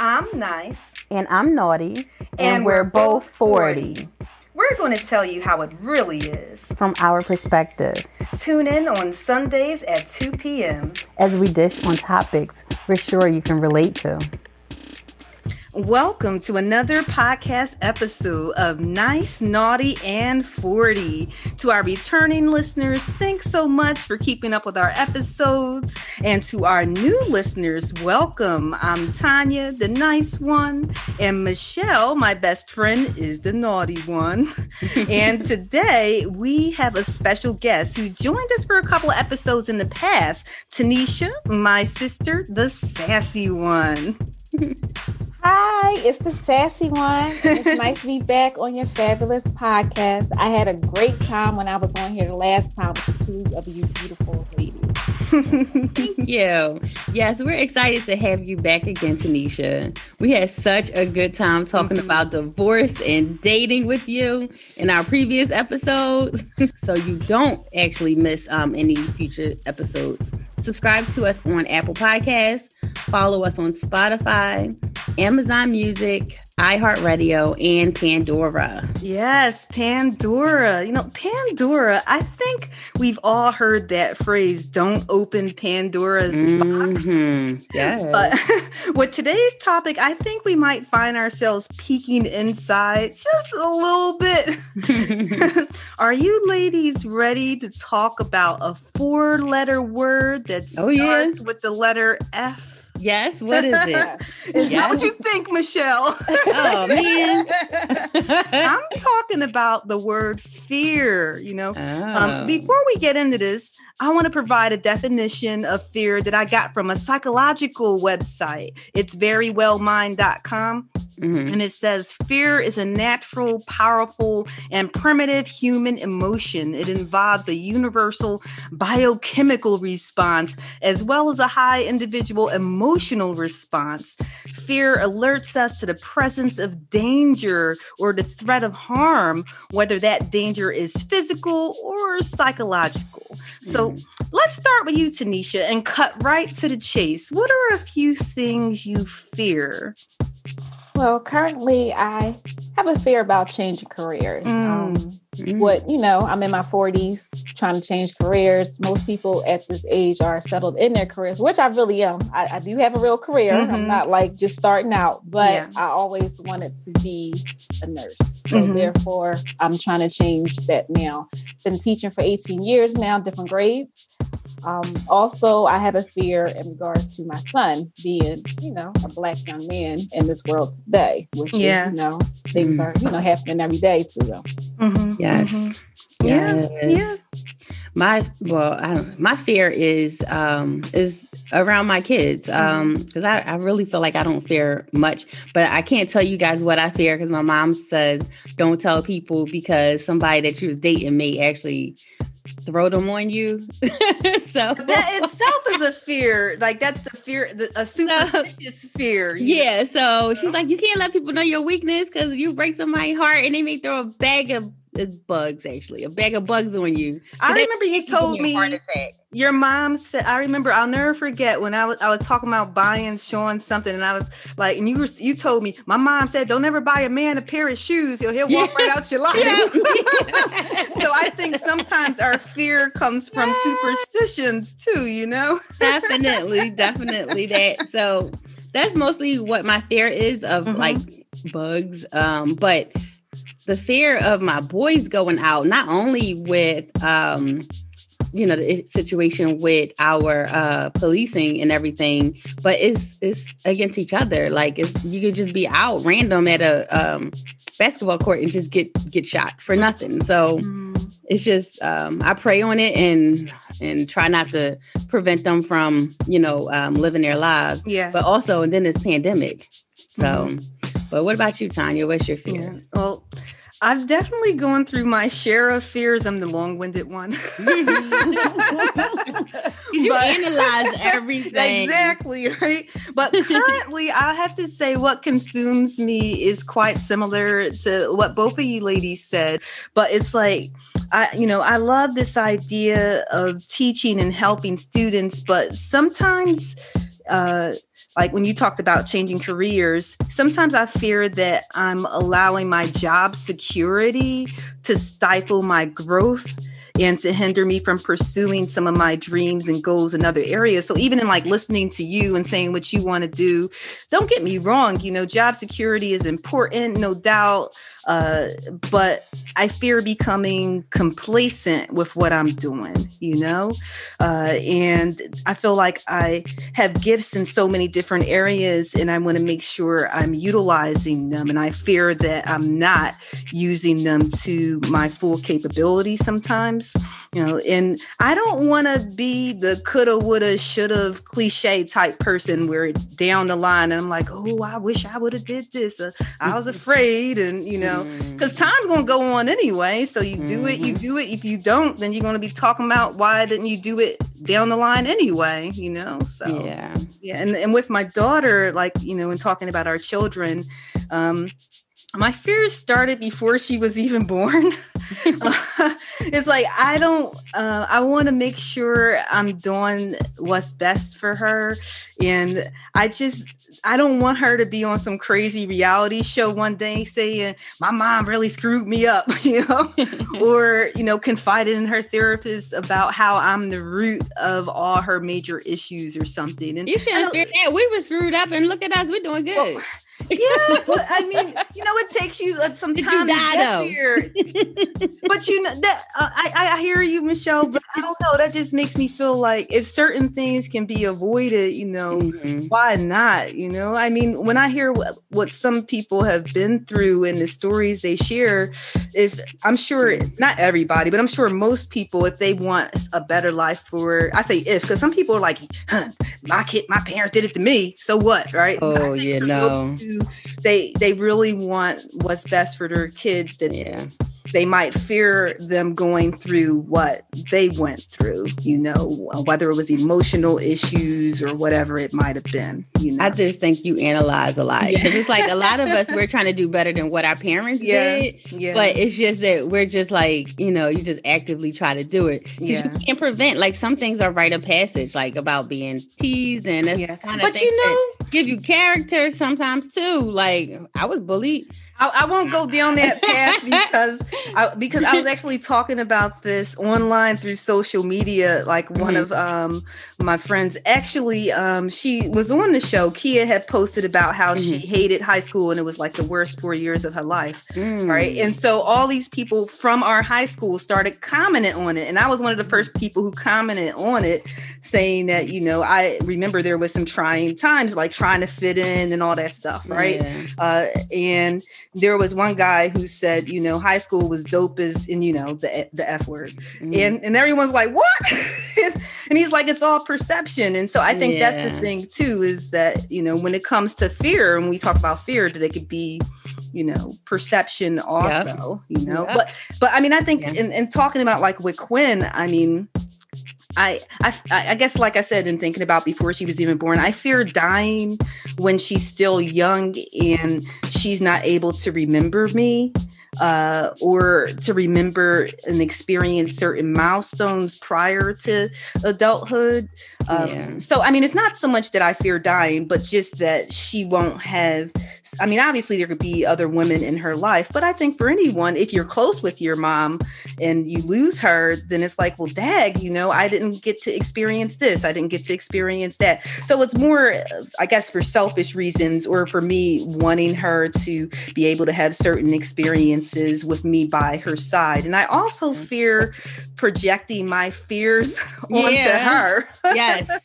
I'm nice. And I'm naughty. And, and we're, we're, both 40. 40. We're going to tell you how it really is. From our perspective. Tune in on Sundays at 2 p.m. As we dish on topics we're sure you can relate to. Welcome to another podcast episode of Nice, Naughty, and 40. To our returning listeners, thanks so much for keeping up with our episodes. And to our new listeners, welcome. I'm Tanya, the nice one, and Michelle, my best friend, is the naughty one. and today we have a special guest who joined us for a couple of episodes in the past Tanisha, my sister, the sassy one. Hi, it's the sassy one. It's nice to be back on your fabulous podcast. I had a great time when I was on here the last time with two of you beautiful ladies. Thank you. Yes, we're excited to have you back again, Tanisha. We had such a good time talking mm-hmm. about divorce and dating with you in our previous episodes. so you don't actually miss um, any future episodes. Subscribe to us on Apple Podcasts, follow us on Spotify, Amazon Music, iHeartRadio, and Pandora. Yes, Pandora. You know, Pandora, I think we've all heard that phrase, don't open Pandora's mm-hmm. box. Yeah. But with today's topic, I think we might find ourselves peeking inside just a little bit. Are you ladies ready to talk about a four letter word that starts oh, yeah. with the letter F? Yes. What is it? is yes. what you think, Michelle? oh man. I'm talking about the word fear. You know, um, oh. um, before we get into this, I want to provide a definition of fear that I got from a psychological website. It's verywellmind.com. Mm-hmm. And it says fear is a natural, powerful, and primitive human emotion. It involves a universal biochemical response as well as a high individual emotional response. Fear alerts us to the presence of danger or the threat of harm, whether that danger is physical or psychological. So mm-hmm. let's start with you, Tanisha, and cut right to the chase. What are a few things you fear? Well, currently I have a fear about changing careers. Mm. Um, mm. What, you know, I'm in my 40s trying to change careers. Most people at this age are settled in their careers, which I really am. I, I do have a real career. Mm-hmm. I'm not like just starting out, but yeah. I always wanted to be a nurse. So mm-hmm. therefore, I'm trying to change that now. Been teaching for 18 years now, different grades. Um, also, I have a fear in regards to my son being, you know, a black young man in this world today, which yeah. is, you know, things mm-hmm. are, you know, happening every day to them. Mm-hmm. Yes. Mm-hmm. yes. Yeah. Yeah. My well, I, my fear is um is around my kids um because I, I really feel like i don't fear much but i can't tell you guys what i fear because my mom says don't tell people because somebody that you was dating may actually throw them on you. so that itself is a fear. Like that's the fear, the, a superstitious so, fear. Yeah. Know? So she's like, you can't let people know your weakness because you break somebody's heart, and they may throw a bag of bugs. Actually, a bag of bugs on you. I remember you told me your mom said i remember i'll never forget when i was i was talking about buying sean something and i was like and you were you told me my mom said don't ever buy a man a pair of shoes. He'll, he'll walk right out your life. So i think sometimes our fear comes from superstitions too you know? Definitely definitely that. So that's mostly what my fear is of mm-hmm. like bugs. Um but the fear of my boys going out not only with um you know the situation with our uh policing and everything but it's it's against each other. Like it's you could just be out random at a um basketball court and just get get shot for nothing. So mm. it's just um i pray on it and and try not to prevent them from you know um living their lives. Yeah. But also and then this pandemic. So mm. but what about you tanya? What's your fear? Yeah. well I've definitely gone through my share of fears. I'm the long-winded one. you but, analyze everything. Exactly, right? But currently I have to say what consumes me is quite similar to what both of you ladies said. But it's like I, you know, I love this idea of teaching and helping students, but sometimes uh like when you talked about changing careers, sometimes I fear that I'm allowing my job security to stifle my growth and to hinder me from pursuing some of my dreams and goals in other areas. So even in like listening to you and saying what you want to do, don't get me wrong, you know, job security is important, no doubt. Uh, but I fear becoming complacent with what I'm doing, you know? Uh, and I feel like I have gifts in so many different areas and I want to make sure I'm utilizing them. And I fear that I'm not using them to my full capability sometimes, you know? And I don't want to be the coulda, woulda, shoulda cliche type person where down the line and I'm like, oh, I wish I would have did this. Uh, I was afraid. And, you know, know, because time's gonna go on anyway. So you do mm-hmm. it, you mm-hmm. do it. If you don't, then you're gonna be talking about why didn't you do it down the line anyway, you know? So yeah. Yeah. And, and with my daughter, like, you know, when talking about our children, um, my fears started before she was even born. it's like I don't. Uh, I want to make sure I'm doing what's best for her, and I just I don't want her to be on some crazy reality show one day saying my mom really screwed me up, you know, or you know, confided in her therapist about how I'm the root of all her major issues or something. And you shouldn't fear that. We were screwed up, and look at us, we're doing good. Well, yeah, but I mean, you know, it takes you uh, some Did time you to get here. but you know that uh, I I hear you, Michelle. But I don't know. That just makes me feel like if certain things can be avoided, you know, mm-hmm. why not? You know, I mean, when I hear what, what some people have been through and the stories they share, if I'm sure not everybody, but I'm sure most people, if they want a better life for, I say if, because some people are like, huh, my kid, my parents did it to me, so what, right? Oh yeah, no they they really want what's best for their kids that yeah they might fear them going through what they went through, you know, whether it was emotional issues or whatever it might have been. You know, I just think you analyze a lot because yeah. it's like a lot of us we're trying to do better than what our parents yeah. did, yeah. but it's just that we're just like you know, you just actively try to do it because yeah. you can't prevent. Like some things are rite of passage, like about being teased, and that's yeah. kind of but you know, give you character sometimes too. Like I was bullied I, I, won't go down that path because I, because I was actually talking about this online through social media. Like one mm-hmm. of um, my friends, actually, um, she was on the show. Kia had posted about how mm-hmm. she hated high school and it was like the worst four years of her life, mm. right? And so all these people from our high school started commenting on it, and I was one of the first people who commented on it, saying that you know I remember there was some trying times, like trying to fit in and all that stuff, right? Yeah. Uh, and there was one guy who said, you know, high school was dope as in, you know, the the F word. Mm. And and everyone's like, what? and he's like, it's all perception. And so I think yeah. that's the thing too, is that, you know, when it comes to fear, and we talk about fear, that it could be, you know, perception also, yep. you know. Yep. But but I mean, I think yeah. in, in talking about like with Quinn, I mean, I, I I guess like I said in thinking about before she was even born, I fear dying when she's still young and she's not able to remember me uh, or to remember and experience certain milestones prior to adulthood. Um, yeah. So, I mean, it's not so much that I fear dying, but just that she won't have. I mean, obviously, there could be other women in her life, but I think for anyone, if you're close with your mom and you lose her, then it's like, well, dag, you know, I didn't get to experience this, I didn't get to experience that. So it's more, I guess, for selfish reasons or for me wanting her to be able to have certain experiences with me by her side. And I also fear projecting my fears onto yeah. her. yes.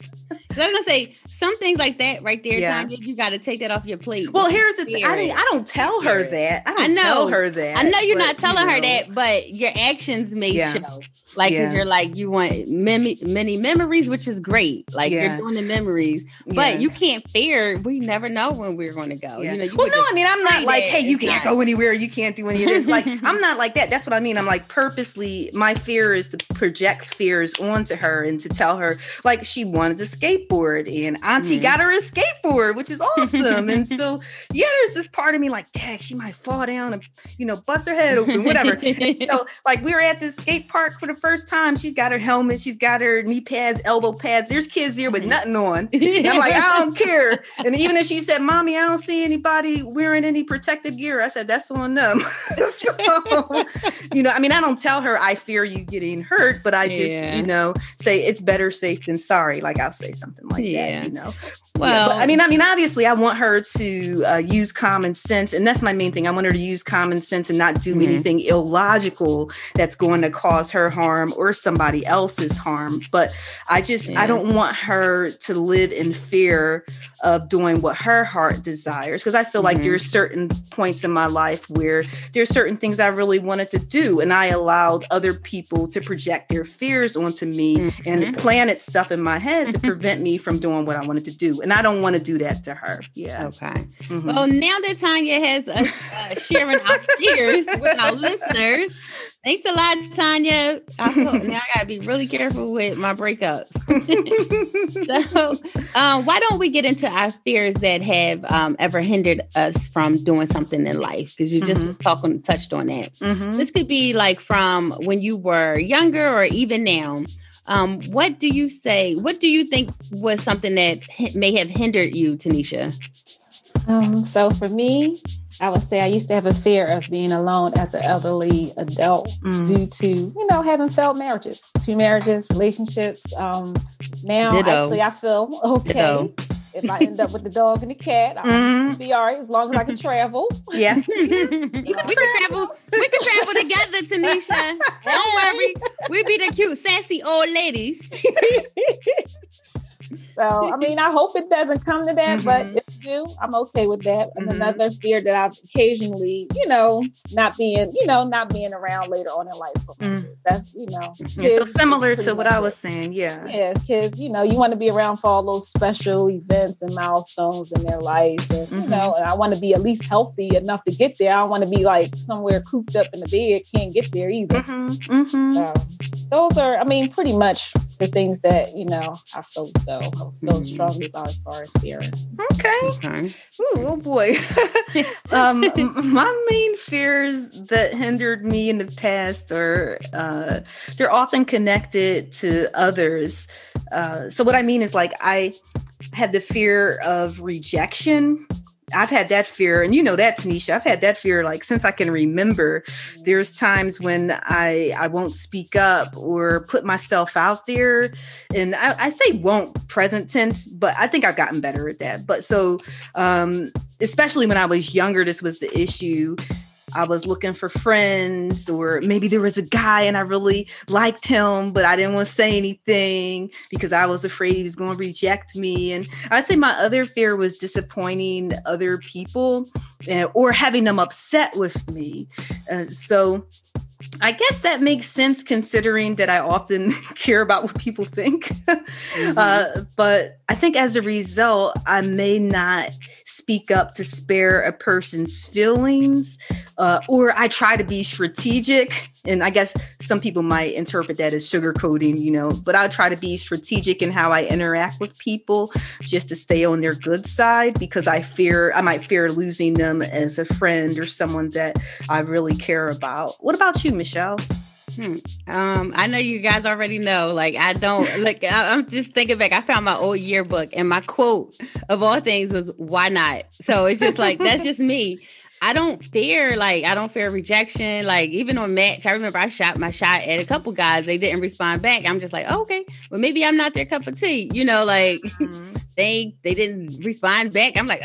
I'm gonna say some things like that right there, yeah. Tanya, you got to take that off your plate. Well, here's the thing. I, mean, I don't tell her that. I don't I know, tell her that. I know you're but, not telling you know. her that, but your actions may yeah. show. Like, yeah. you're like, you want many, many memories, which is great. Like, yeah. you're doing the memories, but you can't fear. We never know when we're going to go. You know, you well, no, I mean, I'm not like, hey, you can't not. go anywhere. You can't do any of this. Like, I'm not like that. That's what I mean. I'm like, purposely, my fear is to project fears onto her and to tell her, like, she wanted to skateboard and Auntie mm-hmm. got her a skateboard, which is awesome. and so, yeah, there's this part of me like, dang, she might fall down and, you know, bust her head open, whatever. so, like, we were at the skate park for the first time. She's got her helmet, she's got her knee pads, elbow pads. There's kids there with nothing on. And I'm like, I don't care. And even if she said, Mommy, I don't see anybody wearing any protective gear, I said, that's on them. so, you know, I mean, I don't tell her I fear you getting hurt, but I just, yeah. you know, say it's better safe than sorry. Like I'll say something like yeah. that, you know. Well, yeah, I mean, I mean, obviously, I want her to uh, use common sense, and that's my main thing. I want her to use common sense and not do mm-hmm. anything illogical that's going to cause her harm or somebody else's harm. But I just, yeah. I don't want her to live in fear of doing what her heart desires because I feel mm-hmm. like there's certain points in my life where there's certain things I really wanted to do, and I allowed other people to project their fears onto me mm-hmm. and planted stuff in my head to prevent me from doing what I wanted to do and I don't want to do that to her. Yeah. Okay. Mm-hmm. Well, now that Tanya has us uh, sharing our fears with our listeners, thanks a lot, Tanya. I hope, now I gotta be really careful with my breakups. so, um, why don't we get into our fears that have um, ever hindered us from doing something in life? Because you just mm-hmm. was talking, touched on that. Mm-hmm. This could be like from when you were younger, or even now. Um, what do you say? What do you think was something that may have hindered you, Tanisha? Um, so for me, I would say I used to have a fear of being alone as an elderly adult mm. due to, you know, having failed marriages, two marriages, relationships. Um, now, Ditto. actually, I feel okay. Ditto if I end up with the dog and the cat, I'll mm-hmm. be all right as long as I can travel. Yeah. you can we can travel. We can travel together, Tanisha. Don't worry. We be the cute, sassy old ladies. So I mean, I hope it doesn't come to that, mm-hmm. but if it do, I'm okay with that. And mm-hmm. another fear that I've occasionally, you know, not being, you know, not being around later on in life. Mm-hmm. That's you know, yeah, so similar to what I was saying. Yeah, yeah, kids. You know, you want to be around for all those special events and milestones in their life, and you mm-hmm. know, and I want to be at least healthy enough to get there. I don't want to be like somewhere cooped up in the bed, can't get there either. Mm-hmm. Mm-hmm. So those are, I mean, pretty much the things that you know I feel so I feel mm. strongly about as far as fear. Okay. okay. Ooh, oh boy. um, my main fears that hindered me in the past are uh, they're often connected to others. Uh, so what I mean is like I had the fear of rejection I've had that fear, and you know that, Tanisha. I've had that fear like since I can remember. There's times when I I won't speak up or put myself out there, and I, I say won't present tense, but I think I've gotten better at that. But so, um, especially when I was younger, this was the issue. I was looking for friends, or maybe there was a guy and I really liked him, but I didn't want to say anything because I was afraid he was going to reject me. And I'd say my other fear was disappointing other people uh, or having them upset with me. Uh, so I guess that makes sense considering that I often care about what people think. mm-hmm. uh, but I think as a result, I may not speak up to spare a person's feelings, uh, or I try to be strategic. And I guess some people might interpret that as sugarcoating, you know, but I try to be strategic in how I interact with people just to stay on their good side because I fear I might fear losing them as a friend or someone that I really care about. What about you, Michelle? Hmm. Um, I know you guys already know. Like, I don't like. I, am just thinking back. I found my old yearbook, and my quote of all things was "Why not?" So it's just like that's just me. I don't fear like I don't fear rejection. Like even on match, I remember I shot my shot at a couple guys. They didn't respond back. I'm just like, oh, okay, well maybe I'm not their cup of tea. You know, like mm-hmm. they they didn't respond back. I'm like,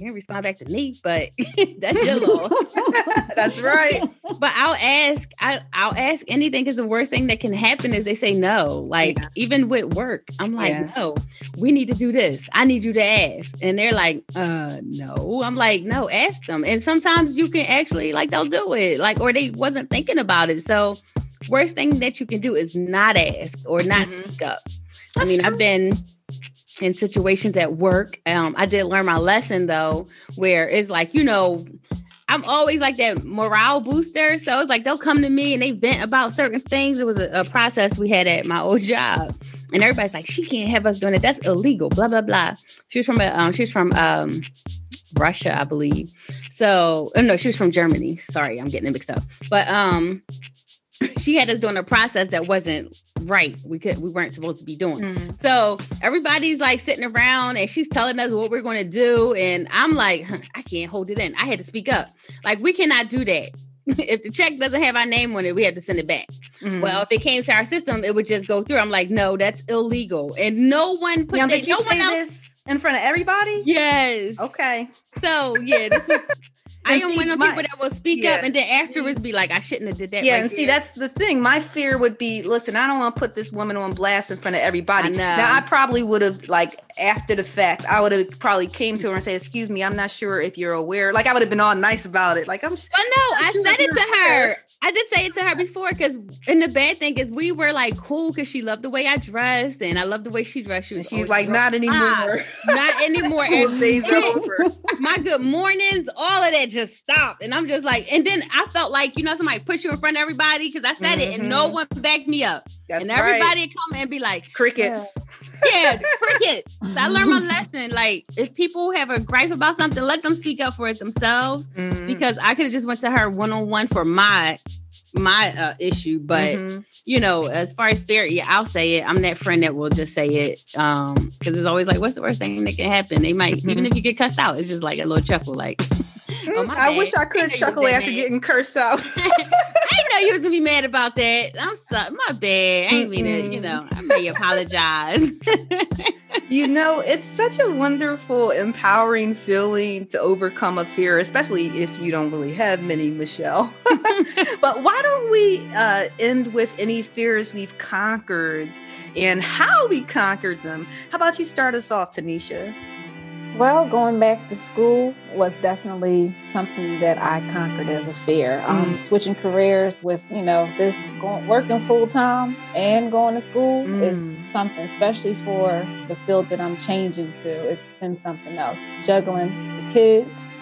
can't respond back to me, but that's your loss. that's right. But I'll ask, I, will ask anything because the worst thing that can happen is they say no. Like yeah. even with work, I'm like, yeah. no, we need to do this. I need you to ask, and they're like, uh, no. I'm like, no, ask them. And sometimes you can actually like they'll do it, like or they wasn't thinking about it. So worst thing that you can do is not ask or not mm-hmm. speak up. That's I mean, true. I've been in situations at work. Um, I did learn my lesson though, where it's like, you know, I'm always like that morale booster. So it's like they'll come to me and they vent about certain things. It was a, a process we had at my old job. and everybody's like, she can't have us doing it. That's illegal. Blah blah blah. She was from a, um, she was from um, Russia, I believe. So oh, no, she was from Germany. Sorry, I'm getting it mixed up. But um, she had us doing a process that wasn't right. We could we weren't supposed to be doing. Mm-hmm. So everybody's like sitting around and she's telling us what we're going to do, and I'm like, huh, I can't hold it in. I had to speak up. Like we cannot do that. if the check doesn't have our name on it, we have to send it back. Mm-hmm. Well, if it came to our system, it would just go through. I'm like, no, that's illegal, and no one put now, that. Did you no say this in front of everybody? Yes. Okay. So yeah, this was I am one of the people that will speak yeah. up and then afterwards be like, I shouldn't have did that. Yeah, right and there. see, that's the thing. My fear would be, listen, I don't want to put this woman on blast in front of everybody. I now, I probably would have like after the fact, I would have probably came to her and said, "Excuse me, I'm not sure if you're aware." Like I would have been all nice about it. Like I'm. Well, no, I said it to her. I did say it to her before because, and the bad thing is, we were like cool because she loved the way I dressed and I loved the way she dressed. She she's like, not anymore. Ah, not anymore. days over. My good mornings, all of that just stopped. And I'm just like, and then I felt like, you know, somebody put you in front of everybody because I said mm-hmm. it and no mm-hmm. one backed me up. That's and everybody right. come and be like, crickets. Yeah, yeah crickets. So I learned my lesson. Like, if people have a gripe about something, let them speak up for it themselves. Mm-hmm. Because I could have just went to her one on one for my my uh, issue but mm-hmm. you know as far as fear yeah i'll say it i'm that friend that will just say it um because it's always like what's the worst thing that can happen they might mm-hmm. even if you get cussed out it's just like a little chuckle like oh, i wish i could I chuckle after getting cursed out i you was gonna be mad about that i'm sorry my bad i ain't mean to you know i may apologize you know, it's such a wonderful, empowering feeling to overcome a fear, especially if you don't really have many, Michelle. but why don't we uh, end with any fears we've conquered and how we conquered them? How about you start us off, Tanisha? Well, going back to school was definitely something that I conquered as a fear. Um, mm. Switching careers with, you know, this going, working full time and going to school mm. is something, especially for the field that I'm changing to. It's been something else. Juggling the kids,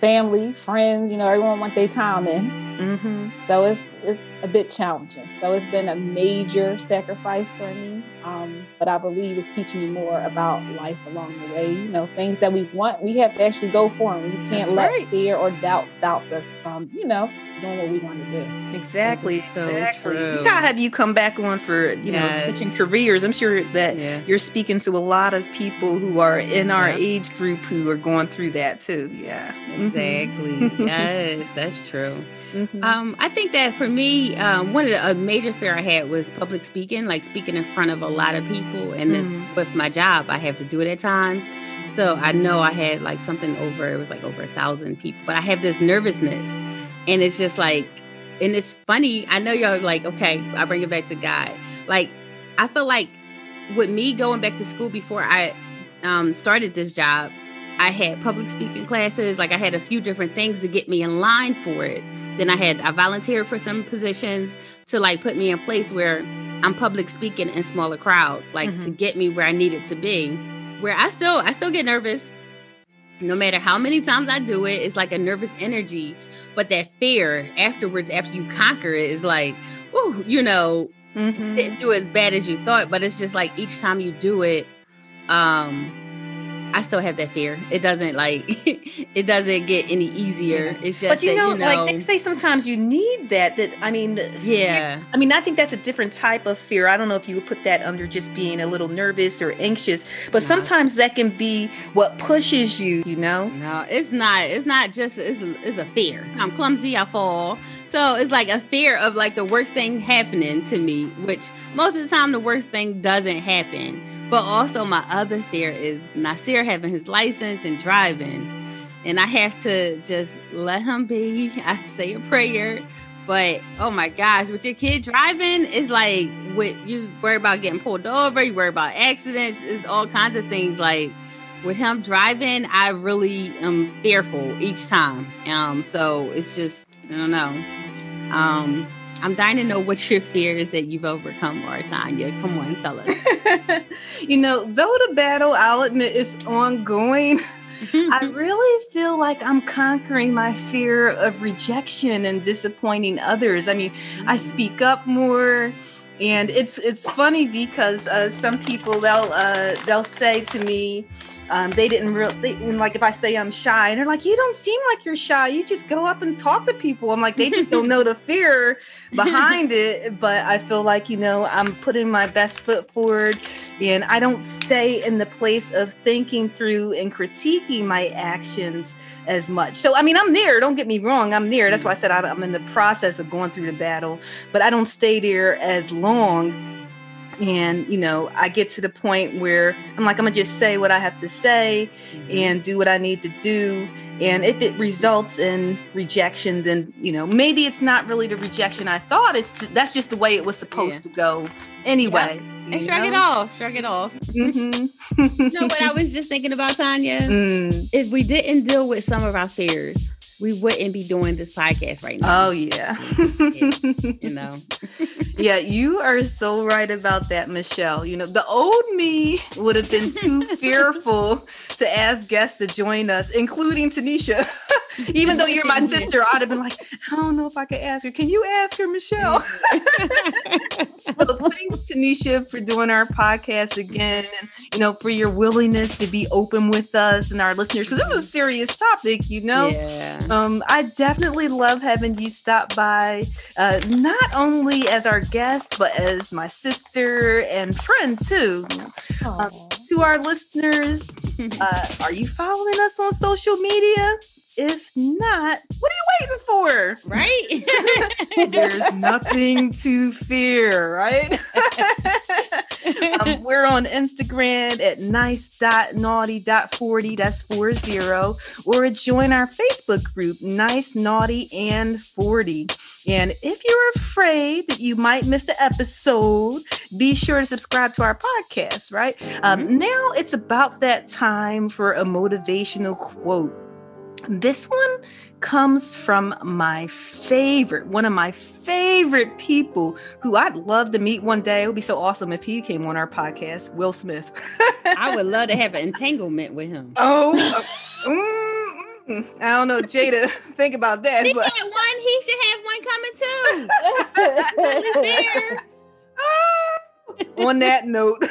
family, friends, you know, everyone want their time in. Mm-hmm. So it's it's a bit challenging. So it's been a major sacrifice for me. Um, but I believe it's teaching me more about life along the way. You know, things that we want, we have to actually go for them. We can't That's let right. fear or doubt stop us from, you know, doing what we want to do. Exactly. So exactly. True. We gotta have you come back on for, you yes. know, switching careers. I'm sure that yeah. you're speaking to a lot of people who are in our age group who are going through that too. Yeah. Exactly. Mm-hmm. yes, that's true. Mm-hmm. Um, I think that for me, um, one of the a major fear I had was public speaking, like speaking in front of a lot of people. And mm-hmm. with my job, I have to do it at times. So I know I had like something over, it was like over a thousand people, but I have this nervousness. And it's just like, and it's funny. I know y'all like, okay, I bring it back to God. Like, I feel like with me going back to school before I um, started this job, I had public speaking classes. Like I had a few different things to get me in line for it. Then I had I volunteered for some positions to like put me in place where I'm public speaking in smaller crowds, like mm-hmm. to get me where I needed to be. Where I still I still get nervous. No matter how many times I do it, it's like a nervous energy. But that fear afterwards, after you conquer it, is like, oh, you know, mm-hmm. didn't do as bad as you thought. But it's just like each time you do it, um, I mm-hmm. still have that fear. It doesn't like it doesn't get any easier. Mm-hmm. It's just but you, that, know, you know, like they say sometimes you need that. That I mean, yeah. I mean, I think that's a different type of fear. I don't know if you would put that under just being a little nervous or anxious, but no. sometimes that can be what pushes you. You know? No, it's not. It's not just. It's a, it's a fear. I'm clumsy. I fall. So it's like a fear of like the worst thing happening to me, which most of the time the worst thing doesn't happen but also, my other fear is Nasir having his license and driving. And I have to just let him be. I say a prayer. But oh my gosh, with your kid driving, it's like with you worry about getting pulled over, you worry about accidents, it's all kinds of things. Like with him driving, I really am fearful each time. Um, so it's just I don't know. Um, I'm dying to know what your fear is that you've overcome, Tanya. Come on, tell us. you know, though the battle, I'll admit, is ongoing. I really feel like I'm conquering my fear of rejection and disappointing others. I mean, I mm. speak up more and it's it's funny because uh, some people they'll uh, they'll say to me um, they didn't really like if I say I'm shy, and they're like, "You don't seem like you're shy. You just go up and talk to people." I'm like, they just don't know the fear behind it. But I feel like you know I'm putting my best foot forward, and I don't stay in the place of thinking through and critiquing my actions as much. So I mean, I'm there. Don't get me wrong. I'm there. That's why I said I'm in the process of going through the battle, but I don't stay there as long and you know i get to the point where i'm like i'm gonna just say what i have to say mm-hmm. and do what i need to do and if it results in rejection then you know maybe it's not really the rejection i thought it's just, that's just the way it was supposed yeah. to go anyway and shrug know? it off shrug it off mm-hmm. you know what i was just thinking about tanya mm. if we didn't deal with some of our fears we wouldn't be doing this podcast right now. Oh yeah. yeah you know. yeah, you are so right about that, Michelle. You know, the old me would have been too fearful to ask guests to join us, including Tanisha. Even though you're my sister, I'd have been like, I don't know if I could ask her. Can you ask her, Michelle? well, thanks, Tanisha, for doing our podcast again, and you know, for your willingness to be open with us and our listeners, because this is a serious topic. You know. Yeah. Um, I definitely love having you stop by, uh, not only as our guest, but as my sister and friend too. Um, to our listeners, uh, are you following us on social media? If not, what are you waiting for? Right? There's nothing to fear, right? um, we're on Instagram at nice.naughty.40, that's 40, or join our Facebook group, Nice, Naughty, and 40. And if you're afraid that you might miss the episode, be sure to subscribe to our podcast, right? Um, mm-hmm. now it's about that time for a motivational quote. This one comes from my favorite, one of my favorite people who I'd love to meet one day. It would be so awesome if he came on our podcast, Will Smith. I would love to have an entanglement with him. Oh, uh, mm, mm, I don't know, Jada. Think about that. He but... had one. He should have one coming too. oh, on that note,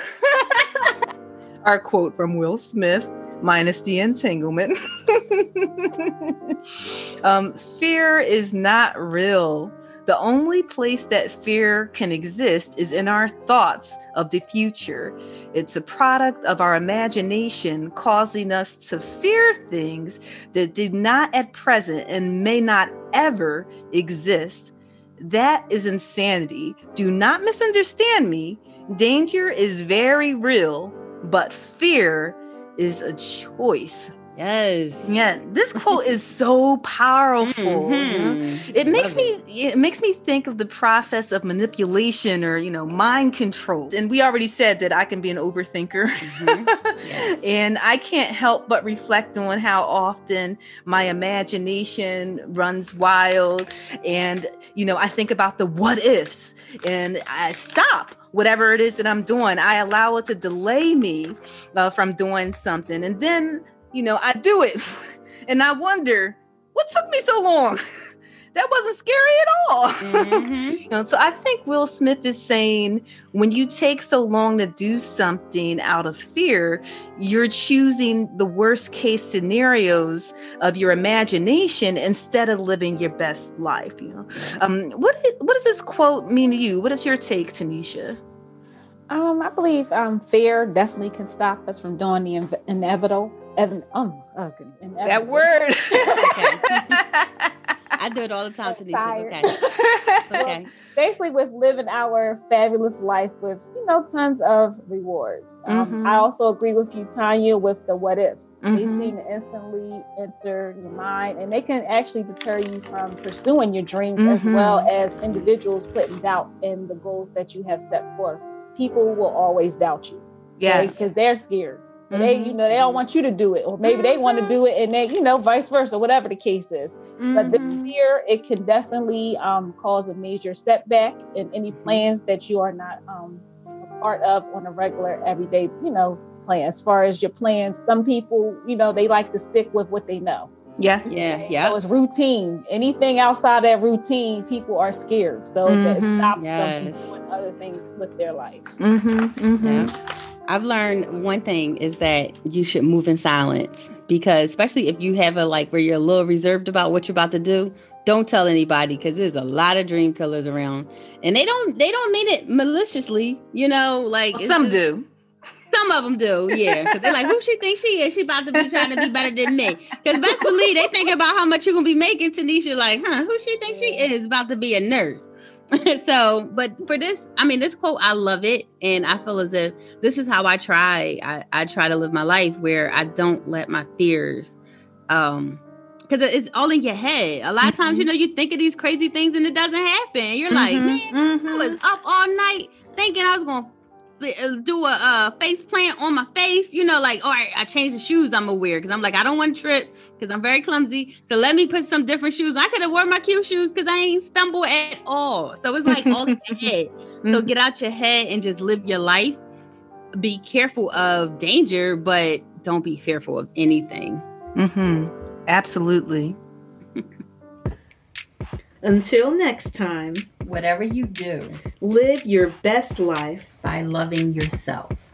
our quote from Will Smith minus the entanglement. um, fear is not real. The only place that fear can exist is in our thoughts of the future. It's a product of our imagination causing us to fear things that do not at present and may not ever exist. That is insanity. Do not misunderstand me. Danger is very real, but fear is a choice. Yes. Yeah. This quote is so powerful. Mm-hmm. It makes me it. it makes me think of the process of manipulation or you know mind control. And we already said that I can be an overthinker. Mm-hmm. Yes. and I can't help but reflect on how often my imagination runs wild and you know I think about the what ifs and I stop whatever it is that I'm doing. I allow it to delay me uh, from doing something. And then, you know, I do it. and I wonder, what took me so long? that wasn't scary at all. Mm-hmm. you know, so I think Will Smith is saying when you take so long to do something out of fear, you're choosing the worst case scenarios of your imagination instead of living your best life. You know, um, what what does this quote mean to you? What is your take, Tanisha? Um, I believe um, fear definitely can stop us from doing the inv- inevitable. Evan, um, oh, inevitable. That word. I do it all the time, Tanisha. Okay. okay. Well, basically, with living our fabulous life with you know tons of rewards. Um, mm-hmm. I also agree with you, Tanya, with the what ifs. Mm-hmm. They seem to instantly enter your mind, and they can actually deter you from pursuing your dreams mm-hmm. as well as individuals putting doubt in the goals that you have set forth. People will always doubt you. Yes, because they're scared. So mm-hmm. they, you know, they don't want you to do it, or maybe mm-hmm. they want to do it, and then, you know, vice versa, whatever the case is. Mm-hmm. But this mm-hmm. fear, it can definitely um, cause a major setback in any mm-hmm. plans that you are not um, a part of on a regular, everyday, you know, plan. As far as your plans, some people, you know, they like to stick with what they know. Yeah. Yeah. Yeah. So it's routine. Anything outside that routine, people are scared. So mm-hmm. that stops yes. them from doing other things with their life. Mm-hmm. Mm-hmm. Yeah. I've learned one thing is that you should move in silence because especially if you have a like where you're a little reserved about what you're about to do, don't tell anybody because there's a lot of dream killers around and they don't they don't mean it maliciously, you know, like well, some just, do. Some of them do, yeah. Because they're like, who she thinks she is? She about to be trying to be better than me. Because best believe they think about how much you're gonna be making. Tanisha, like, huh? Who she thinks she is? About to be a nurse. so, but for this, I mean, this quote, I love it, and I feel as if this is how I try. I, I try to live my life where I don't let my fears, um, because it's all in your head. A lot of times, mm-hmm. you know, you think of these crazy things and it doesn't happen. You're mm-hmm. like, man, mm-hmm. I was up all night thinking I was gonna uh, do a uh, face plant on my face, you know, like, all right, I changed the shoes I'm gonna wear because I'm like, I don't want to trip because I'm very clumsy. So let me put some different shoes. I could have worn my cute shoes because I ain't stumble at all. So it's like all in your head. So mm-hmm. get out your head and just live your life. Be careful of danger, but don't be fearful of anything. Mm-hmm. Absolutely. Until next time, whatever you do, live your best life by loving yourself.